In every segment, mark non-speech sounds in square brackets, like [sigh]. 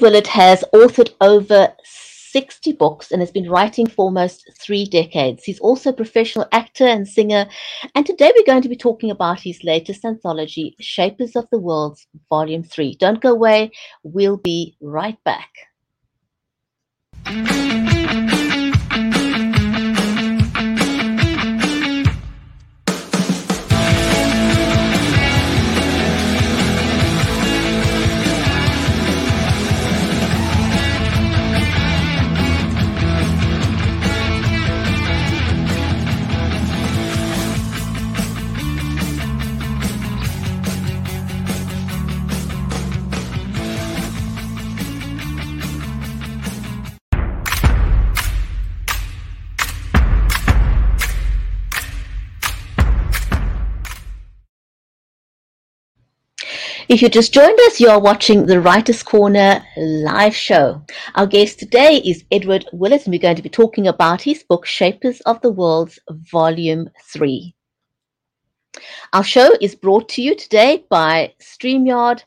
Willett has authored over 60 books and has been writing for almost three decades. He's also a professional actor and singer. And today we're going to be talking about his latest anthology, Shapers of the Worlds, Volume 3. Don't go away, we'll be right back. If you just joined us, you are watching the Writers Corner live show. Our guest today is Edward Willett, and we're going to be talking about his book, Shapers of the Worlds, Volume 3. Our show is brought to you today by StreamYard,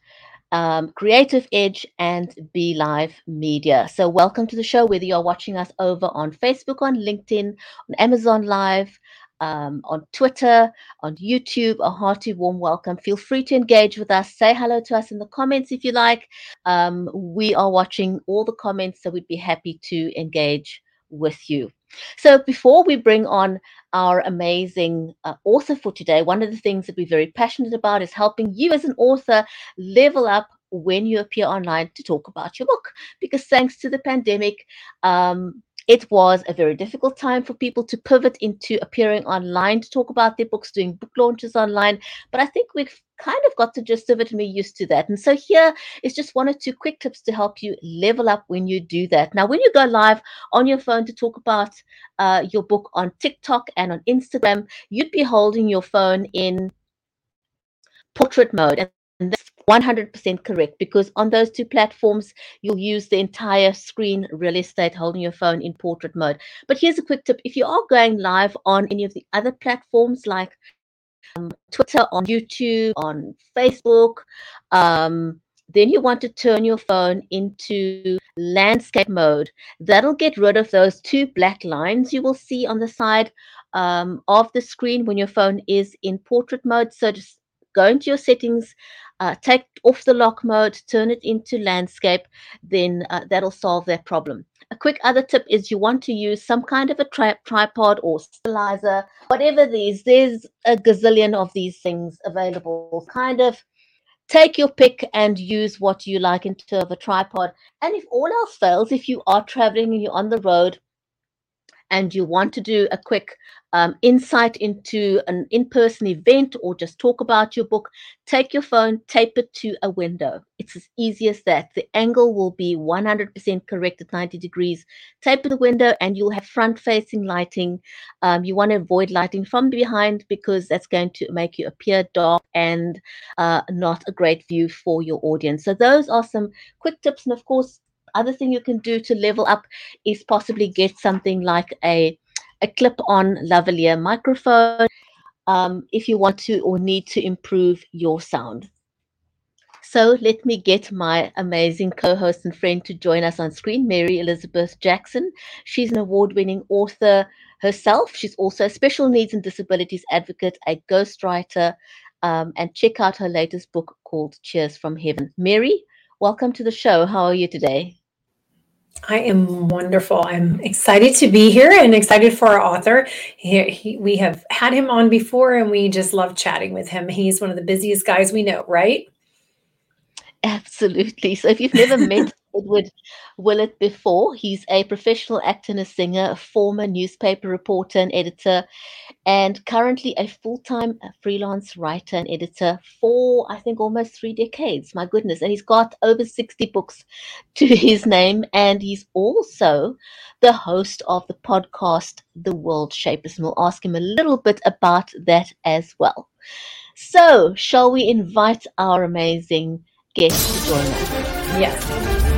um, Creative Edge, and Be Live Media. So, welcome to the show, whether you're watching us over on Facebook, on LinkedIn, on Amazon Live, um, on Twitter, on YouTube, a hearty warm welcome. Feel free to engage with us. Say hello to us in the comments if you like. Um, we are watching all the comments, so we'd be happy to engage with you. So, before we bring on our amazing uh, author for today, one of the things that we're very passionate about is helping you as an author level up when you appear online to talk about your book. Because thanks to the pandemic, um, it was a very difficult time for people to pivot into appearing online to talk about their books, doing book launches online. But I think we've kind of got the gist of it and we're used to that. And so here is just one or two quick tips to help you level up when you do that. Now, when you go live on your phone to talk about uh, your book on TikTok and on Instagram, you'd be holding your phone in portrait mode. And that's 100% correct because on those two platforms, you'll use the entire screen real estate holding your phone in portrait mode. But here's a quick tip if you are going live on any of the other platforms like um, Twitter, on YouTube, on Facebook, um, then you want to turn your phone into landscape mode. That'll get rid of those two black lines you will see on the side um, of the screen when your phone is in portrait mode. So just go into your settings, uh, take off the lock mode, turn it into landscape, then uh, that'll solve that problem. A quick other tip is you want to use some kind of a tri- tripod or stabilizer, whatever these, there's a gazillion of these things available. Kind of take your pick and use what you like in terms of a tripod. And if all else fails, if you are traveling and you're on the road, and you want to do a quick um, insight into an in person event or just talk about your book, take your phone, tape it to a window. It's as easy as that. The angle will be 100% correct at 90 degrees. Tape the window, and you'll have front facing lighting. Um, you want to avoid lighting from behind because that's going to make you appear dark and uh, not a great view for your audience. So, those are some quick tips. And of course, other thing you can do to level up is possibly get something like a a clip-on lavalier microphone um, if you want to or need to improve your sound. So let me get my amazing co-host and friend to join us on screen, Mary Elizabeth Jackson. She's an award-winning author herself. She's also a special needs and disabilities advocate, a ghostwriter, um, and check out her latest book called Cheers from Heaven. Mary, welcome to the show. How are you today? I am wonderful. I'm excited to be here and excited for our author. He, he, we have had him on before and we just love chatting with him. He's one of the busiest guys we know, right? Absolutely. So if you've never met [laughs] Edward Willett before. He's a professional actor and a singer, a former newspaper reporter and editor, and currently a full time uh, freelance writer and editor for, I think, almost three decades. My goodness. And he's got over 60 books to [laughs] his name. And he's also the host of the podcast, The World Shapers. And we'll ask him a little bit about that as well. So, shall we invite our amazing guest to join us? Yes.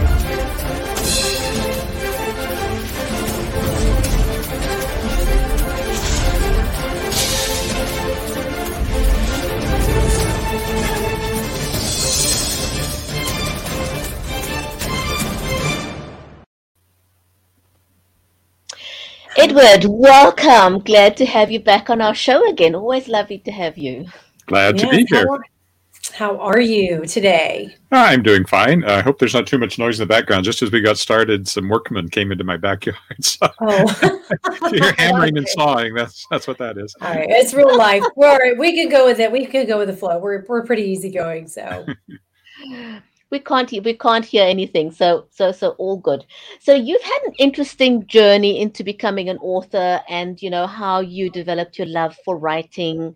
Edward, welcome. Glad to have you back on our show again. Always lovely to have you. Glad yes, to be here. How, how are you today? I'm doing fine. I hope there's not too much noise in the background. Just as we got started, some workmen came into my backyard. [laughs] So oh. [laughs] you're hammering and sawing. That's that's what that is. All right, it's real life. We're, we can go with it. We can go with the flow. We're we're pretty easygoing. So [laughs] we can't we can't hear anything. So so so all good. So you've had an interesting journey into becoming an author and you know how you developed your love for writing.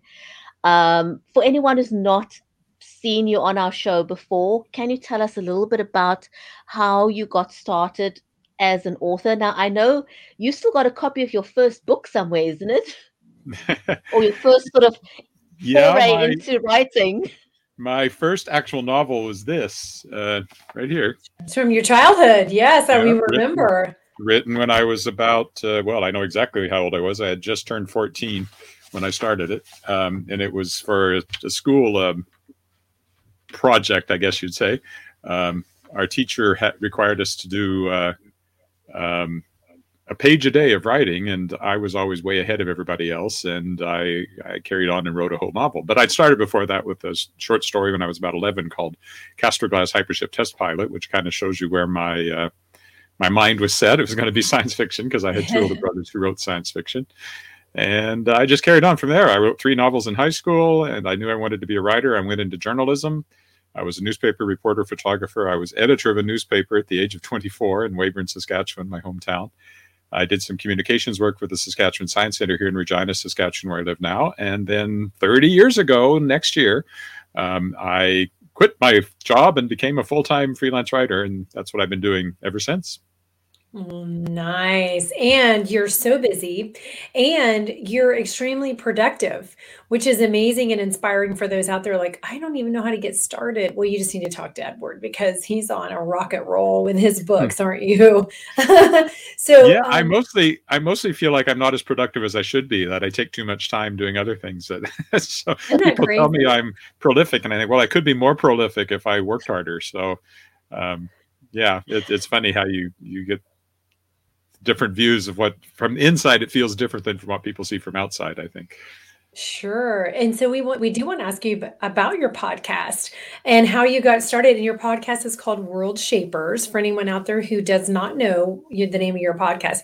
Um, for anyone who's not seen you on our show before can you tell us a little bit about how you got started as an author? Now i know you still got a copy of your first book somewhere isn't it? [laughs] Or your first sort of yeah, foray my... into writing my first actual novel was this uh, right here. It's from your childhood. Yes, yeah, we remember. Written, written, when I was about, uh, well, I know exactly how old I was. I had just turned 14 when I started it. Um, and it was for a, school um, project, I guess you'd say. Um, our teacher had required us to do uh, um, a page a day of writing, and I was always way ahead of everybody else. And I, I carried on and wrote a whole novel. But I'd started before that with a short story when I was about 11 called Castor Glass Hypership Test Pilot, which kind of shows you where my uh, my mind was set. It was going to be [laughs] science fiction because I had two older [laughs] brothers who wrote science fiction. And I just carried on from there. I wrote three novels in high school, and I knew I wanted to be a writer. I went into journalism. I was a newspaper reporter, photographer. I was editor of a newspaper at the age of 24 in Weyburn, Saskatchewan, my hometown. I did some communications work with the Saskatchewan Science Center here in Regina, Saskatchewan, where I live now. And then 30 years ago, next year, um, I quit my job and became a full time freelance writer. And that's what I've been doing ever since. Oh, nice. And you're so busy and you're extremely productive, which is amazing and inspiring for those out there like, I don't even know how to get started. Well, you just need to talk to Edward because he's on a rocket roll with his hmm. books, aren't you? [laughs] so Yeah, um, I mostly I mostly feel like I'm not as productive as I should be, that I take too much time doing other things. That [laughs] so people crazy? tell me I'm prolific and I think, well, I could be more prolific if I worked harder. So um, yeah, it, it's funny how you you get different views of what from inside it feels different than from what people see from outside i think Sure. And so we want we do want to ask you about your podcast and how you got started. And your podcast is called World Shapers for anyone out there who does not know the name of your podcast.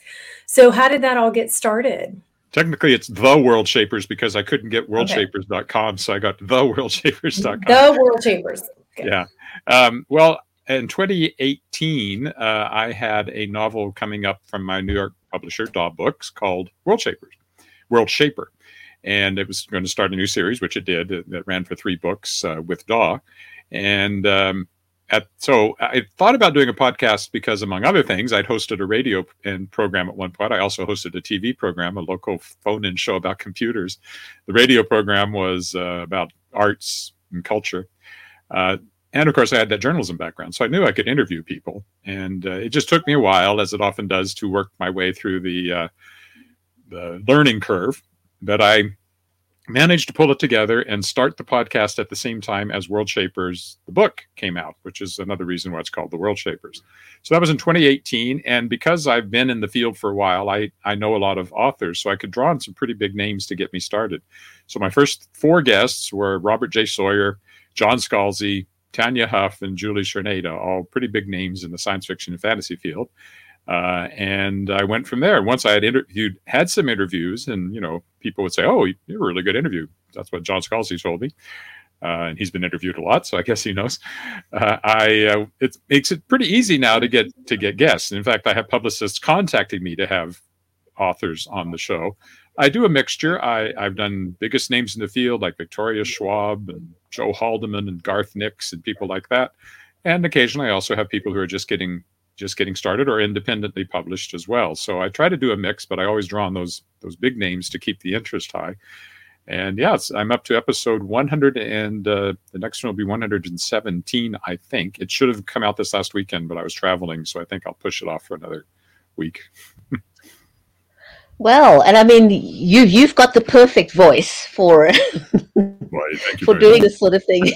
So how did that all get started? Technically, it's the World Shapers because I couldn't get worldshapers.com, so I got the [laughs] worldshapers.com. The World Shapers. Okay. Yeah. Um, well, in 2018, uh, I had a novel coming up from my New York publisher, Daw Books, called World Shapers, World Shaper. And it was going to start a new series, which it did. It, it ran for three books uh, with Daw. And um, at, so I thought about doing a podcast because, among other things, I'd hosted a radio and program at one point. I also hosted a TV program, a local phone-in show about computers. The radio program was uh, about arts and culture. Uh, and of course, I had that journalism background, so I knew I could interview people. And uh, it just took me a while, as it often does, to work my way through the uh, the learning curve. But I managed to pull it together and start the podcast at the same time as World Shapers, the book came out, which is another reason why it's called the World Shapers. So that was in 2018, and because I've been in the field for a while, I I know a lot of authors, so I could draw on some pretty big names to get me started. So my first four guests were Robert J. Sawyer, John Scalzi, Tanya Huff and Julie Czerneda, all pretty big names in the science fiction and fantasy field. Uh, and I went from there. Once I had interviewed, had some interviews, and you know, people would say, "Oh, you're a really good interview." That's what John Scalzi told me, uh, and he's been interviewed a lot, so I guess he knows. Uh, I uh, it makes it pretty easy now to get to get guests. In fact, I have publicists contacting me to have authors on the show. I do a mixture. I, I've done biggest names in the field like Victoria Schwab and Joe Haldeman and Garth Nix and people like that. And occasionally I also have people who are just getting just getting started or independently published as well. So I try to do a mix, but I always draw on those those big names to keep the interest high. And yeah, I'm up to episode 100, and uh, the next one will be 117, I think. It should have come out this last weekend, but I was traveling, so I think I'll push it off for another week. Well, and I mean, you you've got the perfect voice for [laughs] for doing much. this sort of thing. [laughs]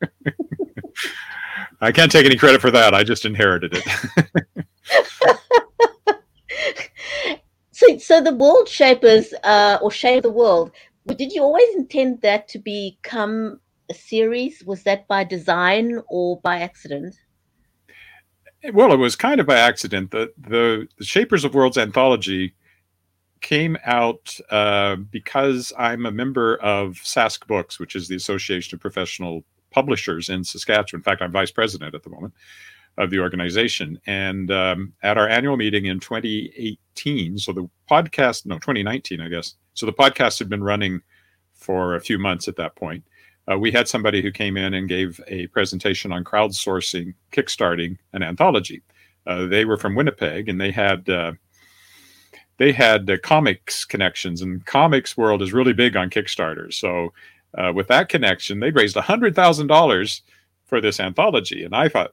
[laughs] I can't take any credit for that. I just inherited it. So, so the World Shapers uh, or Shape the World, did you always intend that to become a series? Was that by design or by accident? Well, it was kind of by accident. The the, the Shapers of Worlds anthology came out uh, because I'm a member of Sask Books, which is the Association of Professional Publishers in Saskatchewan. In fact, I'm vice president at the moment of the organization. And um, at our annual meeting in 2018, so the podcast, no, 2019, I guess. So the podcast had been running for a few months at that point. Uh, we had somebody who came in and gave a presentation on crowdsourcing, kickstarting an anthology. Uh, they were from Winnipeg, and they had uh, they had comics connections, and comics world is really big on Kickstarter. So uh, with that connection, they raised hundred thousand dollars for this anthology, and I thought,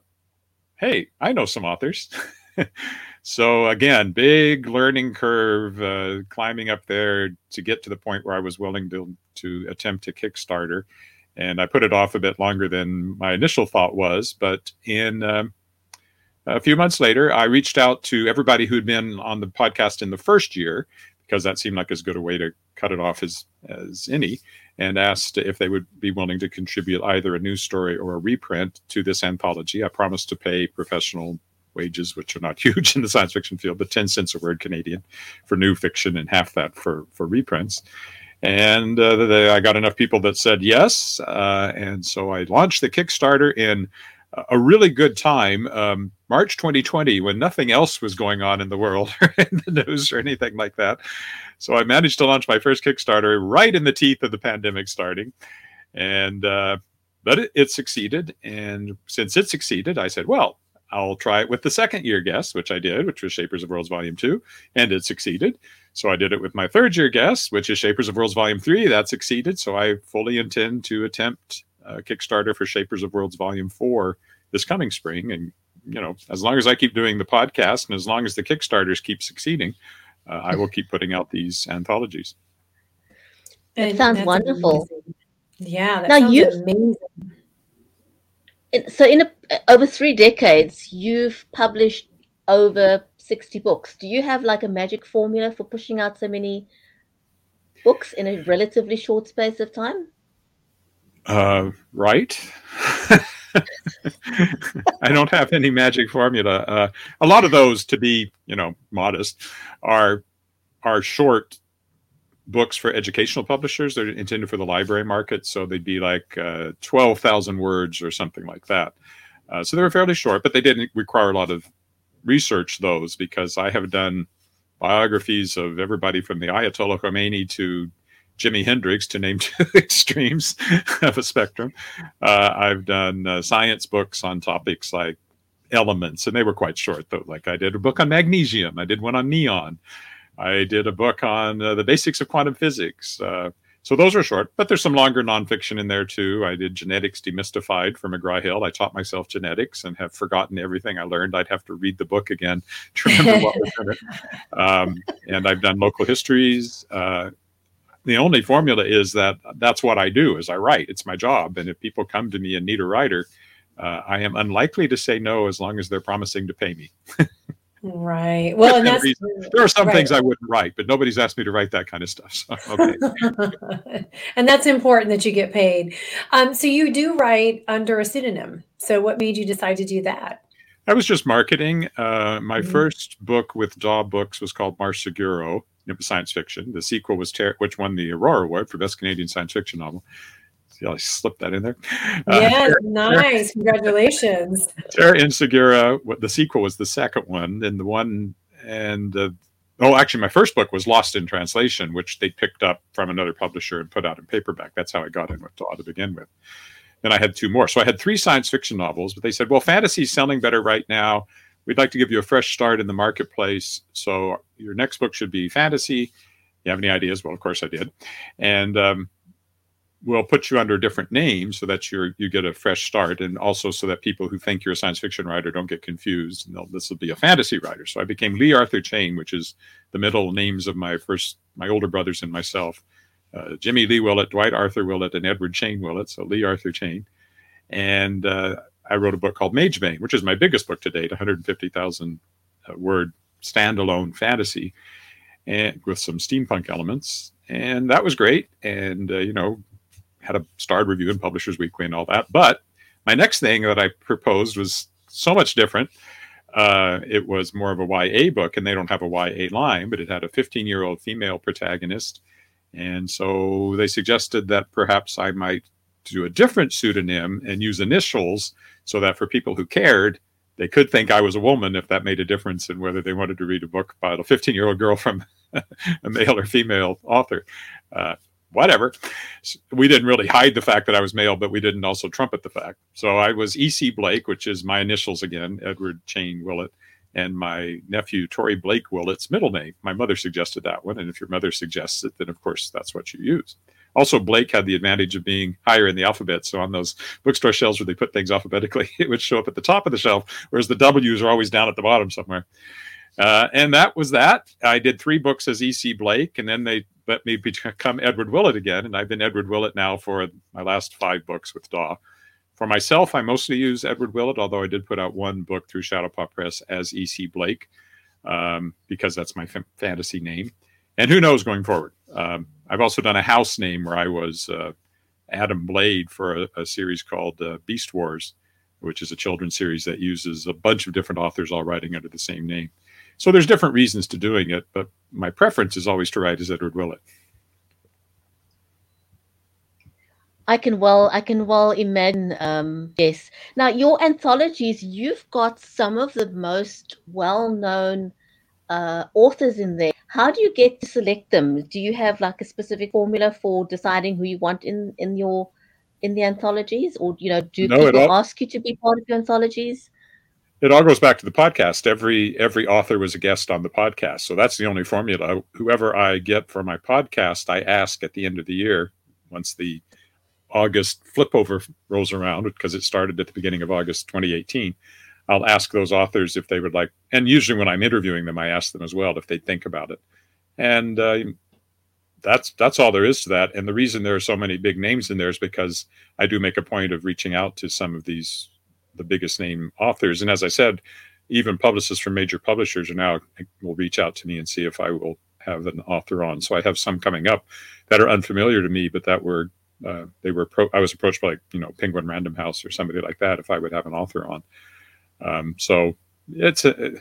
hey, I know some authors. [laughs] so again, big learning curve, uh, climbing up there to get to the point where I was willing to to attempt a Kickstarter, and I put it off a bit longer than my initial thought was. But in um, a few months later, I reached out to everybody who'd been on the podcast in the first year because that seemed like as good a way to cut it off as as any and asked if they would be willing to contribute either a news story or a reprint to this anthology. I promised to pay professional wages, which are not [laughs] huge in the science fiction field, but 10 cents a word Canadian for new fiction and half that for, for reprints. And uh, I got enough people that said yes. Uh, and so I launched the Kickstarter in a really good time, um, March 2020, when nothing else was going on in the world [laughs] or in the news or anything like that. So I managed to launch my first Kickstarter right in the teeth of the pandemic starting, and uh, but it, it succeeded. And since it succeeded, I said, well, I'll try it with the second year guest, which I did, which was Shapers of Worlds Volume 2, and it succeeded. So I did it with my third year guest, which is Shapers of Worlds Volume 3. That succeeded. So I fully intend to attempt a Kickstarter for Shapers of Worlds Volume 4 this coming spring. And, you know, as long as I keep doing the podcast and as long as the Kickstarters keep succeeding, uh, I will keep putting out these anthologies. It sounds wonderful. Amazing. Yeah, that now you amazing. So, in a, over three decades, you've published over sixty books. Do you have like a magic formula for pushing out so many books in a relatively short space of time? Uh, right. [laughs] I don't have any magic formula. Uh, a lot of those, to be you know modest, are are short books for educational publishers. They're intended for the library market, so they'd be like uh, twelve thousand words or something like that. Uh, so they were fairly short, but they didn't require a lot of research. Those because I have done biographies of everybody from the Ayatollah Khomeini to Jimi Hendrix, to name [laughs] two extremes of a spectrum. Uh, I've done uh, science books on topics like elements, and they were quite short, though. Like I did a book on magnesium, I did one on neon, I did a book on uh, the basics of quantum physics. Uh, so those are short, but there's some longer nonfiction in there too. I did genetics demystified for McGraw Hill. I taught myself genetics and have forgotten everything I learned. I'd have to read the book again to remember what was in it. [laughs] Um, and I've done local histories. The only formula is that that's what I do is I write. It's my job. And if people come to me and need a writer, uh, I am unlikely to say no as long as they're promising to pay me. right. Well, and that's, there are some right. things I wouldn't write, but nobody's asked me to write that kind of stuff. So, okay. [laughs] and that's important that you get paid. Um, so you do write under a pseudonym. So what made you decide to do that? I was just marketing. Uh, my mm-hmm. first book with Daw Books was called Marseguro it was science fiction. The sequel was Ter- which won the Aurora Award for Best Canadian Science Fiction Novel. See, I slipped that in there. Yes, uh, nice. Congratulations. Terra Insegura. What the sequel was the second one, and the one and uh, oh, actually, my first book was Lost in Translation, which they picked up from another publisher and put out in paperback. That's how I got in with Daw to begin with. Then I had two more. So I had three science fiction novels, but they said, well, fantasy's selling better right now we'd like to give you a fresh start in the marketplace. So your next book should be fantasy. You have any ideas? Well, of course I did, and um, we'll put you under a different name so that you you get a fresh start, and also so that people who think you're a science fiction writer don't get confused. And this will be a fantasy writer. So I became Lee Arthur Chane, which is the middle names of my first my older brothers and myself. Uh, Jimmy Lee Willett, Dwight Arthur Willett, and Edward Chane Willett. So Lee Arthur Chane, And uh, I wrote a book called Magebane, which is my biggest book to date, 150,000 uh, word standalone fantasy. and with some steampunk elements, and that was great. And uh, you know, had a starred review in Publishers Weekly and all that. But my next thing that I proposed was so much different. Uh, it was more of a YA book, and they don't have a YA line, but it had a 15 year old female protagonist. And so they suggested that perhaps I might do a different pseudonym and use initials so that for people who cared, they could think I was a woman if that made a difference in whether they wanted to read a book about a 15 year old girl from [laughs] a male or female author. Uh, whatever. We didn't really hide the fact that I was male, but we didn't also trumpet the fact. So I was E.C. Blake, which is my initials again, Edward Chane Willett, and my nephew, Tory Blake Willett's middle name. My mother suggested that one. And if your mother suggests it, then of course that's what you use. Also, Blake had the advantage of being higher in the alphabet. So on those bookstore shelves where they put things alphabetically, [laughs] it would show up at the top of the shelf, whereas the W's are always down at the bottom somewhere. Uh, and that was that. I did three books as E.C. Blake, and then they let me become Edward Willett again. And I've been Edward Willett now for my last five books with Daw. For myself, I mostly use Edward Willett, although I did put out one book through Shadowpaw Press as E.C. Blake, um, because that's my f- fantasy name. And who knows going forward? Um, I've also done a house name where I was uh, Adam Blade for a, a series called uh, Beast Wars, which is a children's series that uses a bunch of different authors all writing under the same name. So there's different reasons to doing it, but my preference is always to write as Edward Willett. I can well I can well imagine um. Now your anthologies, you've got some of the most well-known uh, authors in there. How do you get to select them? Do you have like a specific formula for deciding who you want in in your in the anthologies, or you know, do no, people ask you to be part of your anthologies? It all goes back to the podcast. Every every author was a guest on the podcast, so that's the only formula. Whoever I get for my podcast, I ask at the end of the year, once the August flip over rolls around, because it started at the beginning of August 2018 I'll ask those authors if they would like, and usually when I'm interviewing them, I ask them as well if they think about it. And uh, that's that's all there is to that. And the reason there are so many big names in there is because I do make a point of reaching out to some of these the biggest name authors. And as I said, even publicists from major publishers are now will reach out to me and see if I will have an author on. So I have some coming up that are unfamiliar to me, but that were uh, they were pro- I was approached by like, you know Penguin Random House or somebody like that if I would have an author on. Um, so it's, a,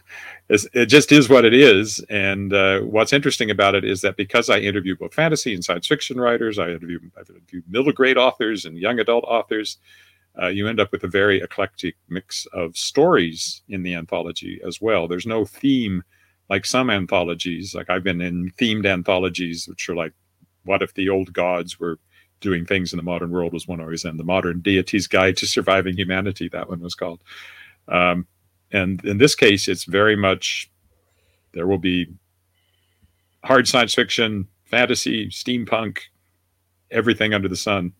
it's, it just is what it is. And uh, what's interesting about it is that because I interview both fantasy and science fiction writers, I interview, I interview middle grade authors and young adult authors. Uh, you end up with a very eclectic mix of stories in the anthology as well. There's no theme like some anthologies. Like I've been in themed anthologies, which are like, what if the old gods were doing things in the modern world? Was one always in the Modern Deity's Guide to Surviving Humanity. That one was called. Um, and in this case, it's very much there will be hard science fiction, fantasy, steampunk, everything under the sun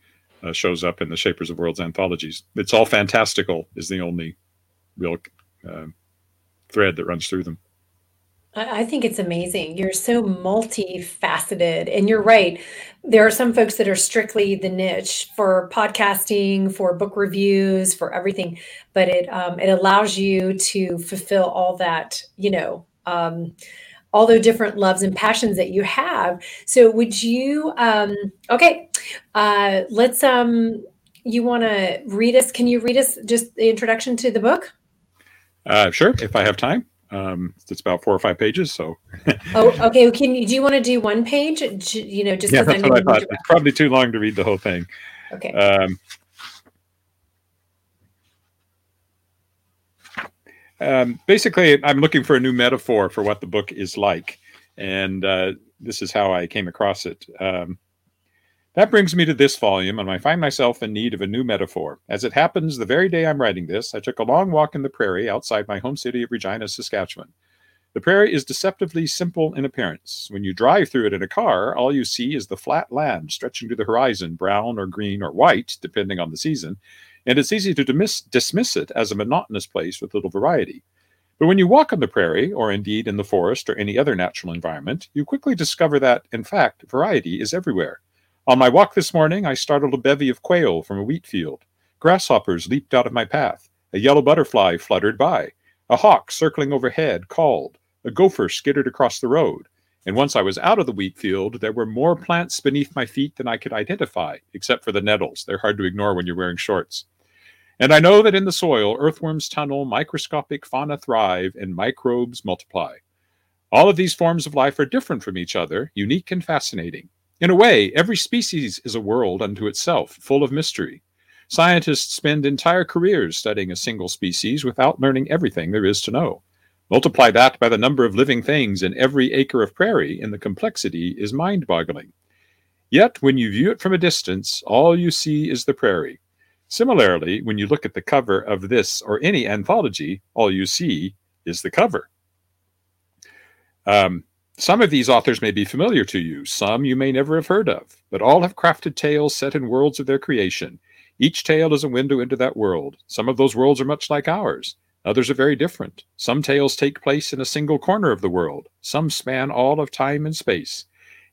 uh, shows up in the Shapers of Worlds anthologies. It's all fantastical, is the only real uh, thread that runs through them. I think it's amazing. You're so multifaceted. And you're right. There are some folks that are strictly the niche for podcasting, for book reviews, for everything. But it um, it allows you to fulfill all that, you know, um, all the different loves and passions that you have. So would you um okay. Uh let's um you want to read us can you read us just the introduction to the book? Uh sure, if I have time. Um, it's about four or five pages. So. [laughs] oh, okay. Can you, do you want to do one page? You know, just yeah, that's what I thought. It's probably too long to read the whole thing. Okay. Um, um, basically, I'm looking for a new metaphor for what the book is like, and uh, this is how I came across it. Um, that brings me to this volume, and I find myself in need of a new metaphor. As it happens, the very day I'm writing this, I took a long walk in the prairie outside my home city of Regina, Saskatchewan. The prairie is deceptively simple in appearance. When you drive through it in a car, all you see is the flat land stretching to the horizon, brown or green or white, depending on the season, and it's easy to dismiss, dismiss it as a monotonous place with little variety. But when you walk on the prairie, or indeed in the forest or any other natural environment, you quickly discover that, in fact, variety is everywhere. On my walk this morning, I startled a bevy of quail from a wheat field. Grasshoppers leaped out of my path. A yellow butterfly fluttered by. A hawk circling overhead called. A gopher skittered across the road. And once I was out of the wheat field, there were more plants beneath my feet than I could identify, except for the nettles. They're hard to ignore when you're wearing shorts. And I know that in the soil, earthworms tunnel, microscopic fauna thrive, and microbes multiply. All of these forms of life are different from each other, unique and fascinating. In a way, every species is a world unto itself, full of mystery. Scientists spend entire careers studying a single species without learning everything there is to know. Multiply that by the number of living things in every acre of prairie, and the complexity is mind boggling. Yet, when you view it from a distance, all you see is the prairie. Similarly, when you look at the cover of this or any anthology, all you see is the cover. Um, some of these authors may be familiar to you, some you may never have heard of, but all have crafted tales set in worlds of their creation. Each tale is a window into that world. Some of those worlds are much like ours. Others are very different. Some tales take place in a single corner of the world. Some span all of time and space.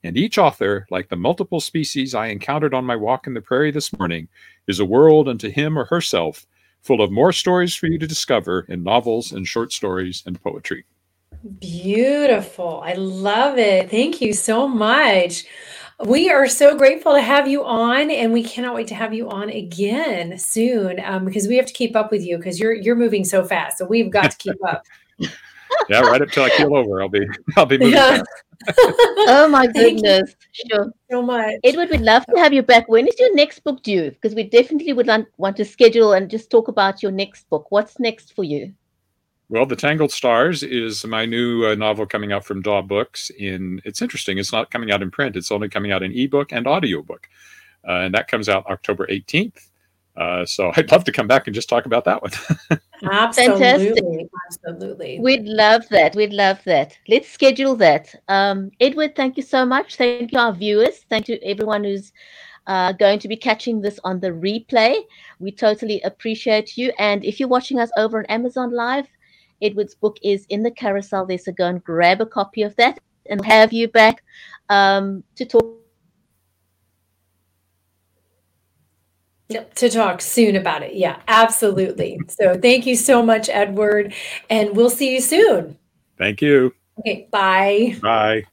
And each author, like the multiple species I encountered on my walk in the prairie this morning, is a world unto him or herself, full of more stories for you to discover in novels and short stories and poetry. Beautiful. I love it. Thank you so much. We are so grateful to have you on, and we cannot wait to have you on again soon um, because we have to keep up with you because you're you're moving so fast. So we've got to keep up. [laughs] yeah, right up till I keel over, I'll be I'll be moving. Yeah. [laughs] oh my goodness! Sure. So much, Edward. We'd love to have you back. When is your next book due? Because we definitely would want to schedule and just talk about your next book. What's next for you? Well, The Tangled Stars is my new uh, novel coming out from Daw Books. In it's interesting; it's not coming out in print; it's only coming out in ebook and audiobook, uh, and that comes out October eighteenth. Uh, so [laughs] I'd love to come back and just talk about that one. [laughs] absolutely, absolutely. We'd love that. We'd love that. Let's schedule that. Um, Edward, thank you so much. Thank you, our viewers. Thank you, everyone who's uh, going to be catching this on the replay. We totally appreciate you. And if you're watching us over on Amazon Live, Edward's book is in the carousel there, so go and grab a copy of that and have you back um, to talk. Yep, to talk soon about it. Yeah, absolutely. So thank you so much, Edward, and we'll see you soon. Thank you. Okay, bye. Bye.